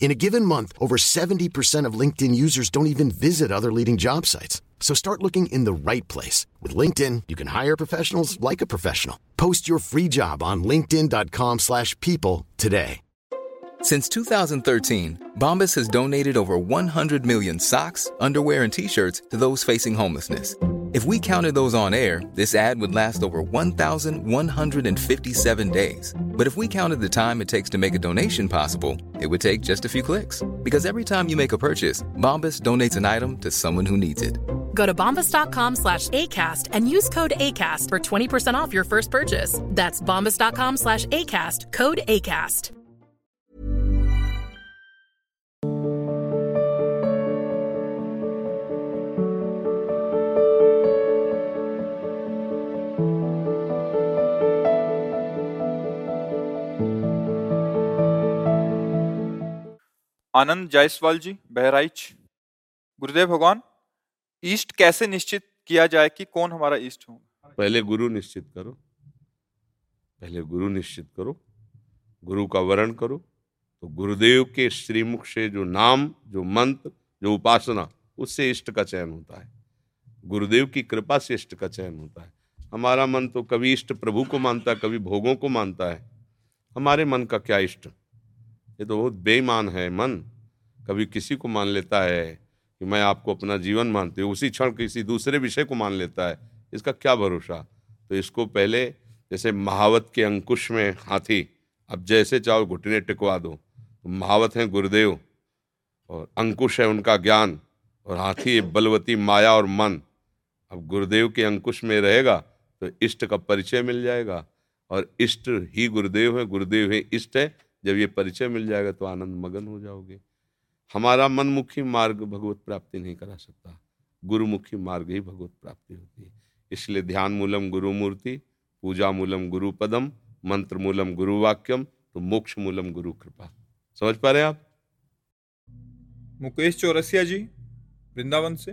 In a given month, over 70% of LinkedIn users don't even visit other leading job sites. So start looking in the right place. With LinkedIn, you can hire professionals like a professional. Post your free job on linkedin.com slash people today. Since 2013, Bombas has donated over 100 million socks, underwear, and T-shirts to those facing homelessness. If we counted those on air, this ad would last over 1,157 days. But if we counted the time it takes to make a donation possible, it would take just a few clicks. Because every time you make a purchase, Bombas donates an item to someone who needs it. Go to bombas.com slash ACAST and use code ACAST for 20% off your first purchase. That's bombas.com slash ACAST, code ACAST. आनंद जायसवाल जी, बहराइच। गुरुदेव भगवान, east कैसे निश्चित किया जाए कि कौन हमारा east हो पहले गुरु निश्चित करो। पहले गुरु निश्चित करो। गुरु का वर्ण करो। तो गुरुदेव के श्रीमुख से जो नाम, जो मंत्र, जो उपासना, उससे इष्ट का चयन होता है। गुरुदेव की कृपा से इष्ट का चयन होता है। हमारा मन तो कभी इष्ट प्रभु को मानता है, कभी भोगों को मानता है। हमारे मन का क्या इष्ट? ये तो बहुत बेईमान है, मन। कभी किसी को मान लेता है कि मैं आपको अपना जीवन मानती हूँ, उसी क्षण किसी दूसरे विषय को मान लेता है, इसका क्या भरोसा? तो इसको पहले जैसे महावत के अंकुश में हाथी, अब जैसे चाहो घुटने टिकवा दो। तो महावत हैं गुरुदेव और अंकुश है उनका ज्ञान और हाथी बलवती माया और मन। अब गुरुदेव के अंकुश में रहेगा तो इष्ट का परिचय मिल जाएगा और इष्ट ही गुरुदेव है, गुरुदेव ही इष्ट है जब ये परिचय मिल जाएगा तो आनंद मगन हो जाओगे। हमारा मनमुखी मार्ग भगवत प्राप्ति नहीं करा सकता। गुरुमुखी मार्ग ही भगवत प्राप्ति होती है। इसलिए ध्यान मूलम गुरु मूर्ति पूजा मूलम गुरु पदम मंत्र मूलम गुरु वाक्यम तो मोक्ष मूलम गुरु कृपा समझ पा रहे आप? मुकेश चौरसिया जी, वृंदावन से।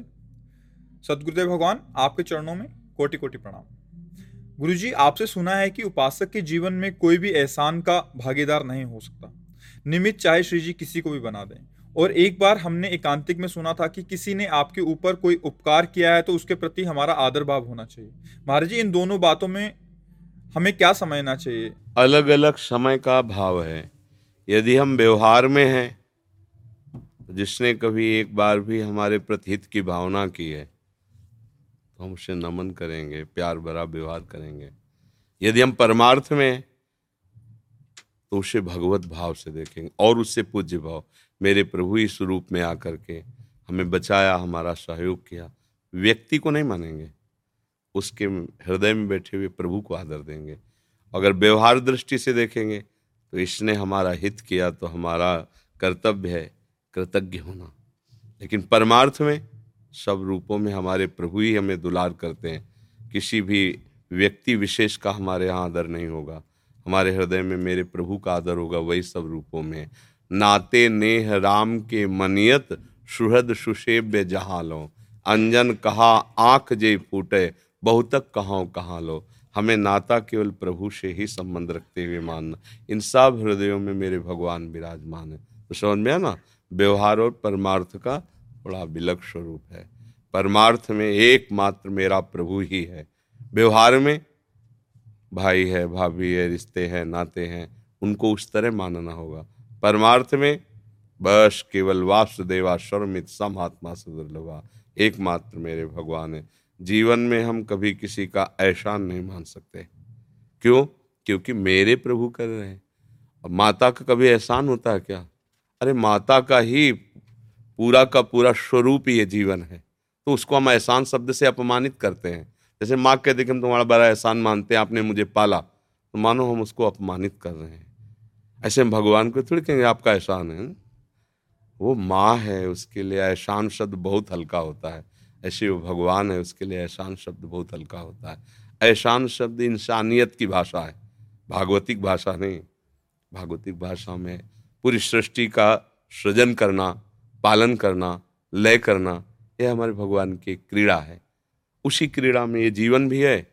सदगुरुदेव भगवान, आपके चरणों में कोटि कोटि प्रणाम। गुरुजी, आपसे सुना है कि उपासक के जीवन में कोई भी एहसान का भागीदार नहीं हो सकता। निमित चाहे श्री जी किसी को भी बना दें। और एक बार हमने एकांतिक में सुना था कि किसी ने आपके ऊपर कोई उपकार किया है तो उसके प्रति हमारा आदर भाव होना चाहिए। महाराज जी, इन दोनों बातों में हमें क्या समझना चाहिए? अलग अलग समय का भाव है। यदि हम व्यवहार में हैं, जिसने कभी एक बार भी हमारे प्रति हित की भावना की है तो हम उसे नमन करेंगे, प्यार भरा व्यवहार करेंगे। यदि हम परमार्थ में तो उसे भगवत भाव से देखेंगे और उससे पूज्य भाव। मेरे प्रभु इस रूप में आकर के हमें बचाया, हमारा सहयोग किया। व्यक्ति को नहीं मानेंगे। उसके हृदय में बैठे हुए प्रभु को आदर देंगे। अगर व्यवहार दृष्टि से देखेंगे तो इसने हमारा हित किया तो हमारा कर्तव्य है कृतज्ञ होना। लेकिन परमार्थ में सब रूपों में हमारे प्रभु ही हमें दुलार करते हैं। किसी भी व्यक्ति विशेष का हमारे यहाँ आदर नहीं होगा। हमारे हृदय में मेरे प्रभु का आदर होगा, वही सब रूपों में। नाते नेह राम के मनियत, सुहृद सुशेब्य जहा लो। अंजन कहा, आँख जे फूटे, बहुतक कहाँ कहाँ लो। हमें नाता केवल प्रभु से ही संबंध रखते हुए मानना। इन सब हृदयों में मेरे भगवान विराजमान है। तो समझ में है ना? व्यवहार और परमार्थ का बड़ा विलक स्वरूप है। परमार्थ में एकमात्र मेरा प्रभु ही है। व्यवहार में भाई है, भाभी है, रिश्ते हैं, नाते हैं, उनको उस तरह मानना होगा। परमार्थ में बस केवल वासुदेवा शर्मित सम आत्मा से दुर्लभा एकमात्र मेरे भगवान है। जीवन में हम कभी किसी का एहसान नहीं मान सकते। क्यों? क्योंकि मेरे प्रभु कर रहे हैं। माता का कभी एहसान होता है क्या? अरे माता का ही पूरा का पूरा स्वरूप ये जीवन है। तो उसको हम एहसान शब्द से अपमानित करते हैं। जैसे माँ कहते कि हम तुम्हारा बड़ा एहसान मानते हैं, आपने मुझे पाला। तो मानो हम उसको अपमानित कर रहे हैं। ऐसे हम भगवान को थोड़ी कहेंगे आपका एहसान है वो माँ है, उसके लिए एहसान शब्द बहुत हल्का होता है। ऐसे वो भगवान है, उसके लिए एहसान शब्द बहुत हल्का होता है। एहसान शब्द इंसानियत की भाषा है। भागवतिक भाषा नहीं। भागवतिक भाषा में पूरी सृष्टि का सृजन करना पालन करना, लय करना, यह हमारे भगवान की क्रीड़ा है। उसी क्रीड़ा में ये जीवन भी है।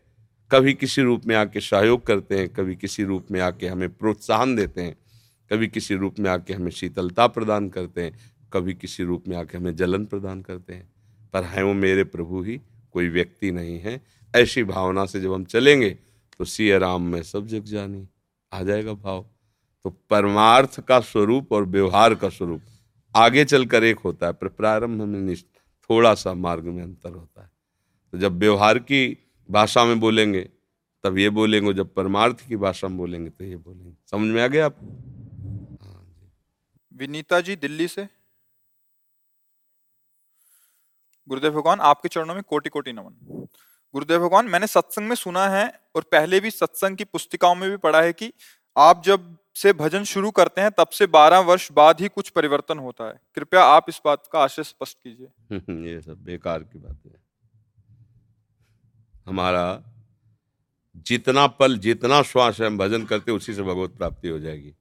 कभी किसी रूप में आके सहयोग करते हैं, कभी किसी रूप में आके हमें प्रोत्साहन देते हैं, कभी किसी रूप में आके हमें शीतलता प्रदान करते हैं, कभी किसी रूप में आके हमें जलन प्रदान करते हैं। पर हैं वो मेरे प्रभु ही, कोई व्यक्ति नहीं है। ऐसी भावना से जब हम चलेंगे तो सिया राम में सब जग जानी, आ जाएगा भाव। तो परमार्थ का स्वरूप और व्यवहार का स्वरूप। आगे चलकर एक होता है पर प्रारंभ में थोड़ा सा मार्ग में अंतर होता है। तो जब व्यवहार की भाषा में बोलेंगे, तब ये बोलेंगे, जब परमार्थ की भाषा में बोलेंगे तो ये बोलेंगे। समझ में आ गया आप? हाँ विनीता जी, दिल्ली से? गुरुदेव भगवान, आपके चरणों में कोटि कोटि नमन। गुरुदेव भगवान, मैंने सत्संग में सुना है, और पहले भी सत्संग की पुस्तिकाओं में भी पढ़ा है कि आप जब से भजन शुरू करते हैं, तब से 12 वर्ष बाद ही कुछ परिवर्तन होता है। कृपया आप इस बात का आशय स्पष्ट कीजिए। ये सब बेकार की बात है। हमारा जितना पल, जितना श्वास है हम भजन करते उसी से भगवत प्राप्ति हो जाएगी।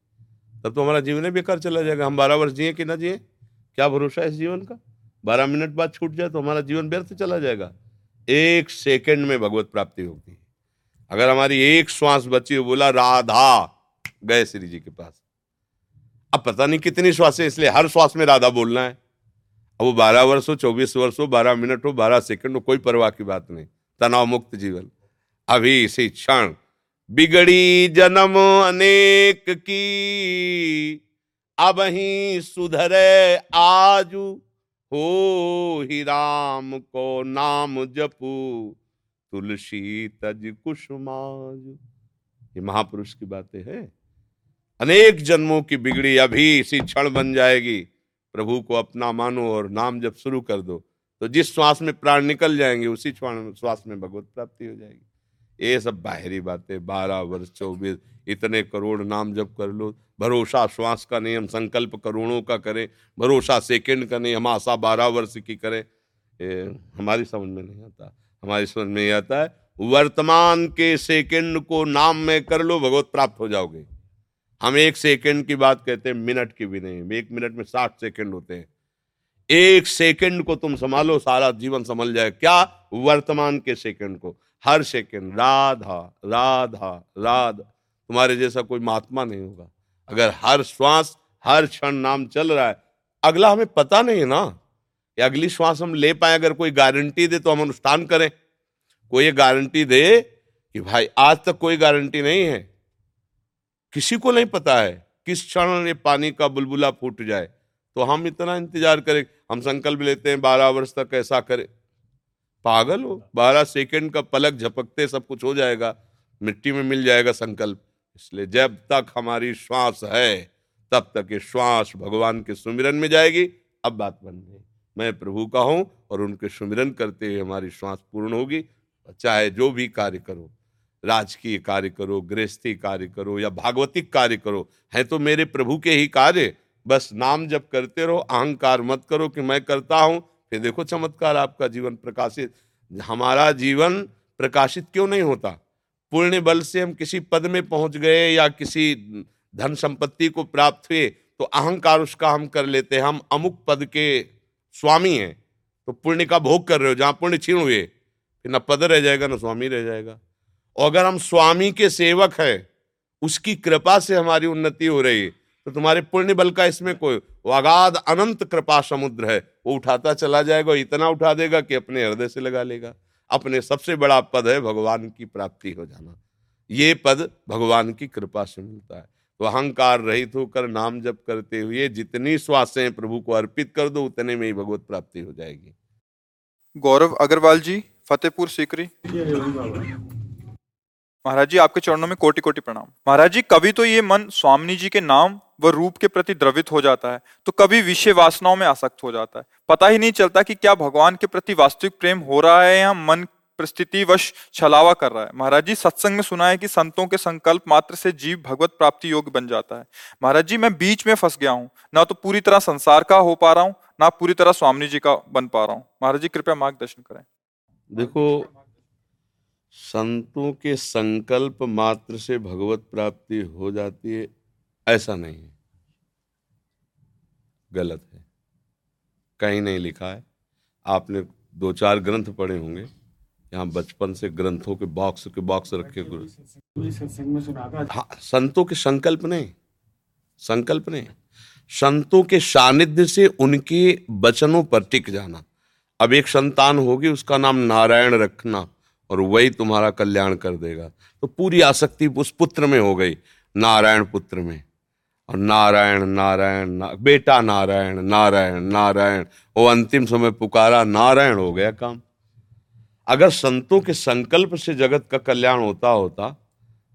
तब तो हमारा जीवन ही बेकार चला जाएगा। हम बारह वर्ष जिए कि ना जिए? क्या भरोसा है इस जीवन का? बारह मिनट बाद छूट जाए तो हमारा जीवन व्यर्थ चला जाएगा। एक सेकंड में भगवत प्राप्ति होगी। अगर हमारी एक श्वास बची हो, बोला, राधा गए श्री जी के पास। अब पता नहीं कितनी श्वास है, इसलिए हर श्वास में राधा बोलना है। अब वो बारह वर्ष हो, चौबीस वर्ष हो, बारह मिनट हो, बारह सेकंड हो, कोई परवाह की बात नहीं। तनाव मुक्त जीवन। अभी इसी क्षण, बिगड़ी जन्म अनेक की, अब ही सुधरे आजू, हो ही राम को नाम जपू, तुलसी तज कुसुमाज। ये महापुरुष की बातें हैं। अनेक जन्मों की बिगड़ी अभी इसी क्षण बन जाएगी। प्रभु को अपना मानो और नाम जब शुरू कर दो तो जिस श्वास में प्राण निकल जाएँगे, उसी श्वास में भगवत प्राप्ति हो जाएगी। ये सब बाहरी बातें, बारह वर्ष, चौबीस, इतने करोड़ नाम जब कर लो, भरोसा श्वास का नहीं, हम संकल्प करोड़ों का करें, भरोसा सेकंड का नहीं, हम आशा बारह वर्ष की करें। ये हमारी समझ में नहीं आता। हमारी समझ में ये आता है, वर्तमान के सेकंड को नाम में कर लो, भगवत प्राप्त हो जाओगे। हम एक सेकंड की बात कहते हैं, मिनट की भी नहीं। एक मिनट में साठ सेकंड होते हैं। एक सेकंड को तुम संभालो, सारा जीवन संभल जाए। क्या? वर्तमान के सेकंड को। हर सेकंड। राधा राधा राधा। तुम्हारे जैसा कोई महात्मा नहीं होगा। अगर हर श्वास, हर क्षण नाम चल रहा है, अगला हमें पता नहीं ना कि अगली श्वास हम ले पाए। अगर कोई गारंटी दे तो हम अनुष्ठान करें। कोई गारंटी दे कि भाई आज तक कोई गारंटी नहीं है। किसी को नहीं पता है किस क्षण ये पानी का बुलबुला फूट जाए। तो हम इतना इंतज़ार करें, हम संकल्प लेते हैं बारह वर्ष तक ऐसा करें। पागल हो, बारह सेकंड का पलक झपकते सब कुछ हो जाएगा, मिट्टी में मिल जाएगा संकल्प। इसलिए जब तक हमारी श्वास है, तब तक ये श्वास भगवान के सुमिरन में जाएगी। अब बात बन गई मैं प्रभु का हूँ और उनके सुमिरन करते हुए हमारी श्वास पूर्ण होगी। चाहे जो भी कार्य करो। राजकीय कार्य करो, गृहस्थी कार्य करो या भागवतिक कार्य करो, है तो मेरे प्रभु के ही कार्य। बस नाम जब करते रहो, अहंकार मत करो कि मैं करता हूँ। फिर देखो चमत्कार आपका जीवन प्रकाशित। हमारा जीवन प्रकाशित क्यों नहीं होता? पुण्य बल से हम किसी पद में पहुँच गए या किसी धन संपत्ति को प्राप्त हुए तो अहंकार उसका हम कर लेते हैं। हम अमुक पद के स्वामी हैं तो पुण्य का भोग कर रहे हो, जहाँ पुण्य छीण हुए, फिर न पद रह जाएगा, न स्वामी रह जाएगा। और अगर हम स्वामी के सेवक हैं, उसकी कृपा से हमारी उन्नति हो रही तो तुम्हारे पुण्य बल का इसमें कोई अगाध अनंत कृपा समुद्र है। वो उठाता चला जाएगा, इतना उठा देगा कि अपने हृदय से लगा लेगा। अपने सबसे बड़ा पद है भगवान की प्राप्ति हो जाना। ये पद भगवान की कृपा से मिलता है। तो अहंकार रहित होकर नाम जप करते हुए जितनी श्वासें प्रभु को अर्पित कर दो, उतने में ही भगवत प्राप्ति हो जाएगी। गौरव अग्रवाल जी, फतेहपुर सीकरी। महाराज जी, आपके चरणों में कोटि कोटि प्रणाम। महाराज जी, कभी तो ये मन स्वामी जी के नाम व रूप के प्रति द्रवित हो जाता है तो कभी विषय वासनाओं में आसक्त हो जाता है। पता ही नहीं चलता कि क्या भगवान के प्रति वास्तविक प्रेम हो रहा है या मन परिस्थिति वश छलावा कर रहा है। महाराज जी, सत्संग में सुना है कि संतों के संकल्प मात्र से जीव भगवत प्राप्ति योग्य बन जाता है। महाराज जी, मैं बीच में फंस गया हूँ, ना तो पूरी तरह संसार का हो पा रहा हूँ, ना पूरी तरह स्वामी जी का बन पा रहा हूँ। महाराज जी, कृपया मार्गदर्शन करें। देखो संतों के संकल्प मात्र से भगवत प्राप्ति हो जाती है, ऐसा नहीं है। गलत है। कहीं नहीं लिखा है। आपने दो चार ग्रंथ पढ़े होंगे। यहाँ बचपन से ग्रंथों के बॉक्स के बॉक्स रखे गुरु हाँ संतों के संकल्प नहीं। संकल्प नहीं। संतों के सानिध्य से उनके वचनों पर टिक जाना। अब एक संतान होगी, उसका नाम नारायण रखना। और वही तुम्हारा कल्याण कर देगा। तो पूरी आसक्ति उस पुत्र में हो गई नारायण पुत्र में। और नारायण नारायण ना, बेटा नारायण नारायण नारायण। वो अंतिम समय पुकारा नारायण हो गया काम। अगर संतों के संकल्प से जगत का कल्याण होता होता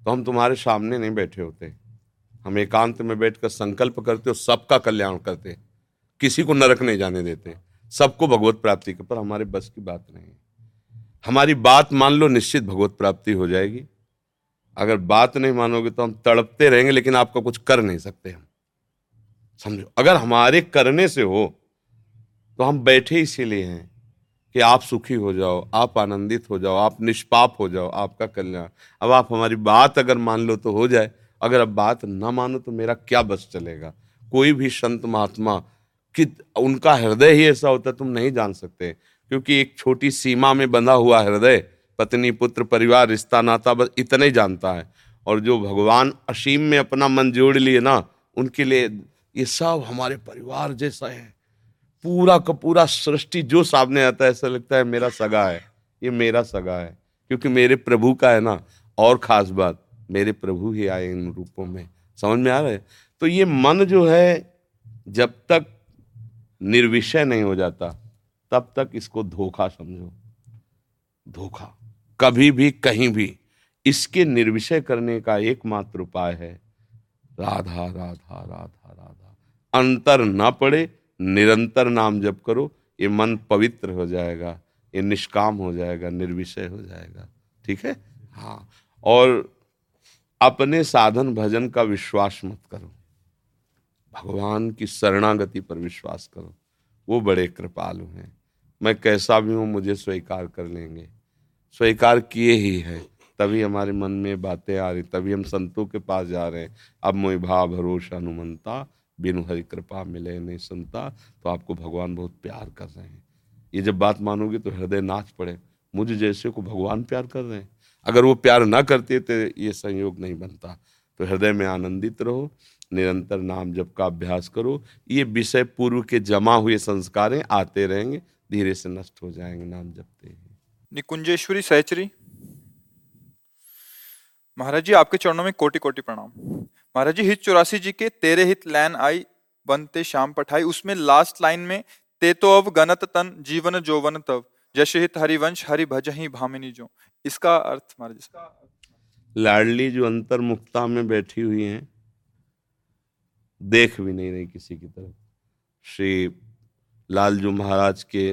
तो हम तुम्हारे सामने नहीं बैठे होते। हम एकांत में बैठकर संकल्प करते और सबका कल्याण करते। किसी को नरक नहीं जाने देते। सबको भगवत प्राप्ति के पर हमारे बस की बात नहीं हमारी बात मान लो, निश्चित भगवत प्राप्ति हो जाएगी। अगर बात नहीं मानोगे तो हम तड़पते रहेंगे, लेकिन आपका कुछ कर नहीं सकते हम। समझो, अगर हमारे करने से हो तो हम बैठे इसीलिए हैं कि आप सुखी हो जाओ, आप आनंदित हो जाओ, आप निष्पाप हो जाओ, आपका कल्याण। अब आप हमारी बात अगर मान लो तो हो जाए, अगर अब बात ना मानो तो मेरा क्या बस चलेगा? कोई भी संत महात्मा कि उनका हृदय ही ऐसा होता तुम नहीं जान सकते। क्योंकि एक छोटी सीमा में बंधा हुआ हृदय, पत्नी, पुत्र, परिवार, रिश्ता, नाता, बस इतने जानता है। और जो भगवान असीम में अपना मन जोड़ लिए ना, उनके लिए ये सब हमारे परिवार जैसा है। पूरा का पूरा सृष्टि जो सामने आता है, ऐसा लगता है मेरा सगा है। ये मेरा सगा है। क्योंकि मेरे प्रभु का है ना, और खास बात, मेरे प्रभु ही आए इन रूपों में। समझ में आ रहा है? तो ये मन जो है, जब तक निर्विषय नहीं हो जाता तब तक इसको धोखा समझो। धोखा। कभी भी, कहीं भी। इसके निर्विषय करने का एकमात्र उपाय है राधा राधा राधा राधा। अंतर न पड़े, निरंतर नाम जप करो, ये मन पवित्र हो जाएगा, ये निष्काम हो जाएगा, निर्विषय हो जाएगा। ठीक है? हाँ। और अपने साधन भजन का विश्वास मत करो। भगवान की शरणागति पर विश्वास करो। वो बड़े कृपालु हैं। मैं कैसा भी हूँ, मुझे स्वीकार कर लेंगे। स्वीकार किए ही है। तभी हमारे मन में बातें आ रही, तभी हम संतों के पास जा रहे हैं। अब मोह भाव, भरोसा, अनुमंता, बिनु हरि कृपा मिले नहीं सुनता तो आपको भगवान बहुत प्यार कर रहे हैं। ये जब बात मानोगे तो हृदय नाच पड़े। मुझे जैसे को भगवान प्यार कर रहे हैं। अगर वो प्यार ना करते तो ये संयोग नहीं बनता। तो हृदय में आनंदित रहो, निरंतर नाम जप का अभ्यास करो। ये विषय पूर्व के जमा हुए संस्कारें आते रहेंगे। धीरे से नष्ट हो जाएँगे नाम जपते हैं। निकुंजेश्वरी सहचरी। महाराज जी आपके चरणों में कोटि कोटि प्रणाम। महाराज जी हित चौरासी जी के तेरे हित लैन आई बनते शाम पठाई। उसमें लास्ट लाइन में ते तो अब गणत तन जीवन जोवन तब जश हित हरिवंश हरि भज ही भामिनी जो। इसका अर्थ महाराज जी लाडली जो अंतर्मुक्ता में बैठी हुई हैं देख भी नहीं रही किसी की तरफ़। श्री लालजू महाराज के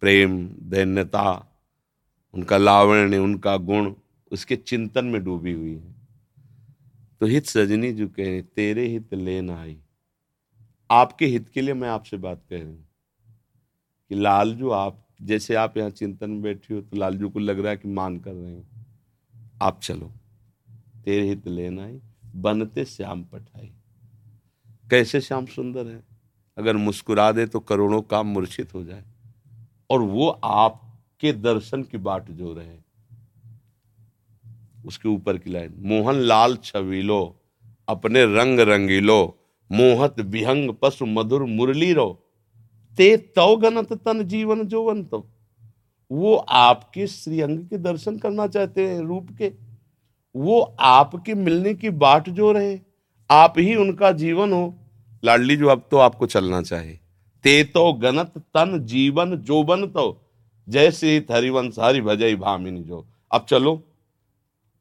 प्रेम, दैन्यता, उनका लावण्य, उनका गुण उसके चिंतन में डूबी हुई है। तो हित सजनी जो कह, तेरे हित लेन आई। आपके हित के लिए मैं आपसे बात कह रही हूँ कि लालजू, आप जैसे आप यहाँ चिंतन में बैठी हो तो लालजू को लग रहा है कि मान कर रहे हैं। आप चलो, तेरे हित लेना ही बनते श्याम पठाई। कैसे श्याम सुंदर है? अगर मुस्कुरा दे तो करोड़ों काम मूर्छित हो जाए। और वो आपके दर्शन की बाट जो रहे। उसके ऊपर की लाइन, मोहन लाल छवीलो अपने रंग रंगीलो मोहत विहंग पशु मधुर मुरली रो। ते तव गणत तन जीवन जोवन तो। वो आपके श्रीअंग के दर्शन करना चाहते हैं रूप के। वो आपके मिलने की बाट जो रहे। आप ही उनका जीवन हो। लाडली जो, अब तो आपको चलना चाहे ते तो गणत तन, जीवन जोबन तो जैसे हरिवंश, हरि भजई भामिनी जो। अब चलो,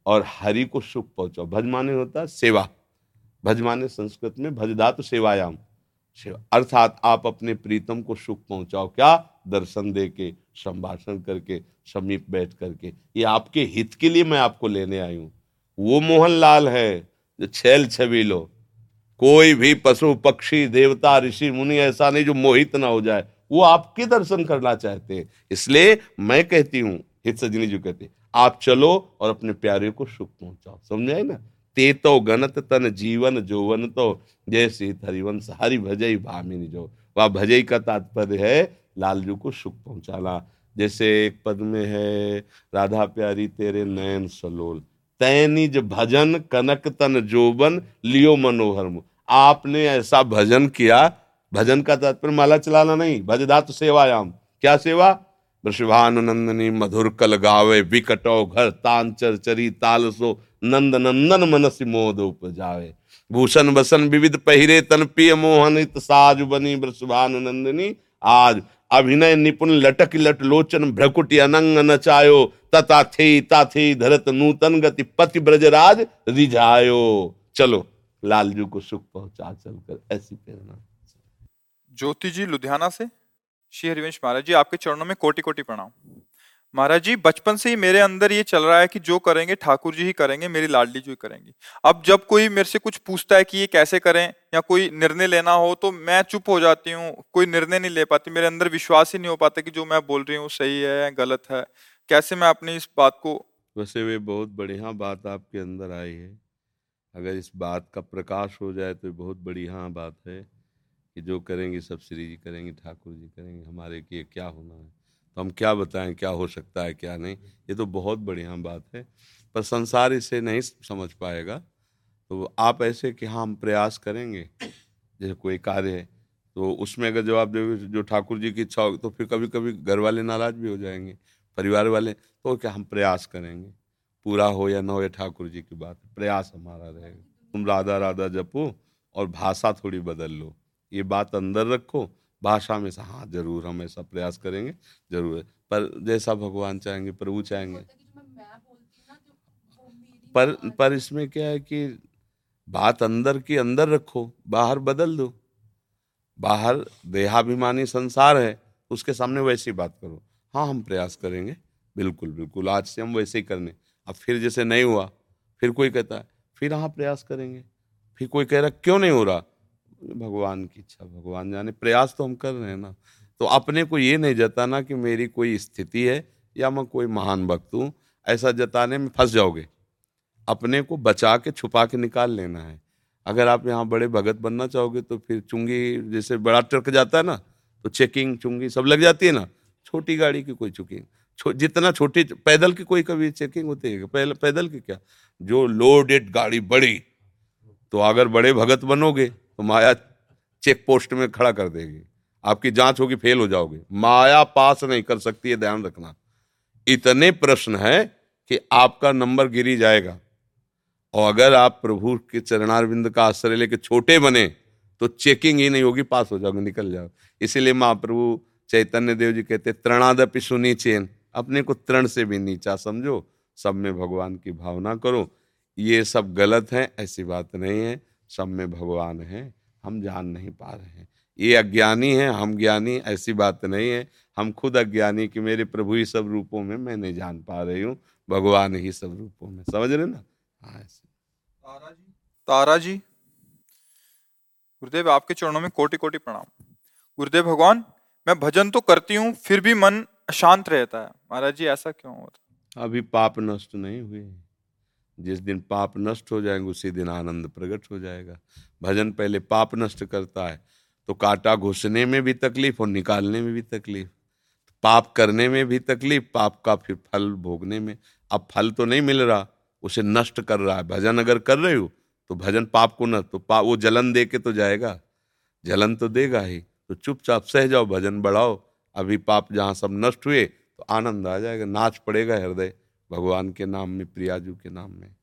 और हरि को सुख पहुंचाओ। भज माने होता सेवा। भज माने संस्कृत में भजदात सेवायाम। सेवा अर्थात आप अपने प्रीतम को सुख पहुंचाओ। क्या? दर्शन दे के संभाषण करके, समीप बैठ करके। ये आपके हित के लिए मैं आपको लेने आई हूँ। वो मोहनलाल है, जो छैल छबीलो। कोई भी पशु, पक्षी, देवता, ऋषि, मुनि, ऐसा नहीं जो मोहित ना हो जाए, वो आपके दर्शन करना चाहते हैं। इसलिए मैं कहती हूँ, हित सजनी जी कहते आप चलो और अपने प्यारे को सुख पहुंचाओ। समझाए ना? ते तो गणत तन जीवन जोवन तो जैसे हरिवंश, हरि भजई भामिनी जो। वह भजई का तात्पर्य है, लालजू को सुख पहुंचाना। जैसे एक पद में है, राधा प्यारी तेरे नयन सलोल। तैनिज भजन कनक तन जोबन लियो मनोहर आपने ऐसा भजन किया, भजन का तात्पर्य माला चलाना नहीं, भजदात सेवायाम। क्या सेवा? वृषभानुनंदनी मधुर कल गावे, विकटो घर तांचर चरी तालसो नंद नंदन मनस मोद उपजावे। भूषण बसन विविध पहिरे, तन पिय मोहनित साज बनी वृषभानुनंदिनी। आज अभिनय निपुण लटक लट लोचन भ्रकुटी अनंग नचायो तथा थे ताथे धरत नूतन गति पति ब्रजराज रिझायो। चलो, लालजू को सुख पहुँचा चलकर ऐसी प्रेरणा। ज्योति जी, लुधियाना से? श्री हरिवंश महाराज जी, आपके चरणों में कोटि कोटि प्रणाम। महाराज जी, बचपन से ही मेरे अंदर ये चल रहा है कि जो करेंगे, ठाकुर जी ही करेंगे, मेरी लाडली जी करेंगी। अब जब कोई मेरे से कुछ पूछता है कि ये कैसे करें या कोई निर्णय लेना हो तो मैं चुप हो जाती हूँ, कोई निर्णय नहीं ले पाती, मेरे अंदर विश्वास ही नहीं हो पाता कि जो मैं बोल रही हूँ सही है या गलत है। कैसे मैं अपनी इस बात को वैसे वे बहुत बढ़िया बात आपके अंदर आई है। अगर इस बात का प्रकाश हो जाए तो बहुत बढ़िया बात है कि जो करेंगे, सब श्री जी करेंगे, ठाकुर जी करेंगे, हमारे किए क्या होना है। तो हम क्या बताएँ, क्या हो सकता है, क्या नहीं? ये तो बहुत बढ़िया बात है। पर संसार इसे नहीं समझ पाएगा। तो आप ऐसे कि हाँ हम प्रयास करेंगे, जैसे कोई कार्य है तो उसमें अगर जवाब देंगे, जो ठाकुर जी की इच्छा होगी तो फिर कभी कभी घर वाले नाराज़ भी हो जाएँगे, परिवार वाले। तो क्या हम प्रयास करेंगे? पूरा हो या ना हो, या ठाकुर जी की बात प्रयास हमारा रहेगा। तुम राधा राधा जपो और भाषा थोड़ी बदल लो। ये बात अंदर रखो भाषा में से हाँ ज़रूर हम ऐसा प्रयास करेंगे ज़रूर। पर जैसा भगवान चाहेंगे प्रभु चाहेंगे। पर पर इसमें क्या है कि बात अंदर की अंदर रखो बाहर बदल दो। बाहर देहाभिमानी संसार है उसके सामने वैसी बात करो। हाँ हम प्रयास करेंगे। बिल्कुल बिल्कुल आज से हम वैसे ही करने। अब फिर जैसे नहीं हुआ फिर कोई कहता है फिर हाँ प्रयास करेंगे। फिर कोई कह रहा क्यों नहीं हो रहा? भगवान की इच्छा भगवान जाने। प्रयास तो हम कर रहे हैं ना। तो अपने को ये नहीं जताना कि मेरी कोई स्थिति है या मैं कोई महान भक्त हूँ। ऐसा जताने में फंस जाओगे। अपने को बचा के छुपा के निकाल लेना है। अगर आप यहाँ बड़े भगत बनना चाहोगे तो फिर चुंगी जैसे बड़ा ट्रक जाता है ना तो चेकिंग चुंगी सब लग जाती है ना। छोटी गाड़ी की कोई चुकिंग छो, जितना छोटी पैदल की कोई कभी चेकिंग होती है पैदल की क्या? जो लोडेड गाड़ी बड़ी तो अगर बड़े भगत बनोगे तो माया चेक पोस्ट में खड़ा कर देगी। आपकी जाँच होगी, फेल हो जाओगे। माया पास नहीं कर सकती है ध्यान रखना। इतने प्रश्न है कि आपका नंबर गिरी जाएगा। और अगर आप प्रभु के चरणारविंद का आश्रय लेके छोटे बने तो चेकिंग ही नहीं होगी, पास हो जाओगे, निकल जाओ इसीलिए महाप्रभु चैतन्य देव जी कहते तृणादपि सुनी चेन। अपने को तृण से भी नीचा समझो। सब में भगवान की भावना करो। ये सब गलत है, ऐसी बात नहीं है। सब में भगवान है हम जान नहीं पा रहे हैं। ये अज्ञानी है हम ज्ञानी ऐसी बात नहीं है। हम खुद अज्ञानी कि मेरे प्रभु ही सब रूपों में मैं नहीं जान पा रही हूँ भगवान ही सब रूपों में। समझ रहे ना? हाँ ऐसे। तारा जी। तारा जी। गुरुदेव आपके चरणों में कोटि कोटि प्रणाम। गुरुदेव भगवान मैं भजन तो करती हूँ फिर भी मन अशांत रहता है। महाराज जी ऐसा क्यों होता? अभी पाप नष्ट नहीं हुए। जिस दिन पाप नष्ट हो जाएँगे, उसी दिन आनंद प्रकट हो जाएगा। भजन पहले पाप नष्ट करता है तो कांटा घुसने में भी तकलीफ़ और निकालने में भी तकलीफ़। पाप करने में भी तकलीफ़, पाप का फिर फल भोगने में। अब फल तो नहीं मिल रहा, उसे नष्ट कर रहा है। भजन अगर कर रहे हो तो भजन पाप को न तो पाप वो जलन दे के तो जाएगा। जलन तो देगा ही। तो चुपचाप सह जाओ, भजन बढ़ाओ। अभी पाप जहाँ सब नष्ट हुए तो आनंद आ जाएगा, नाच पड़ेगा हृदय। भगवान के नाम में प्रियाजू के नाम में।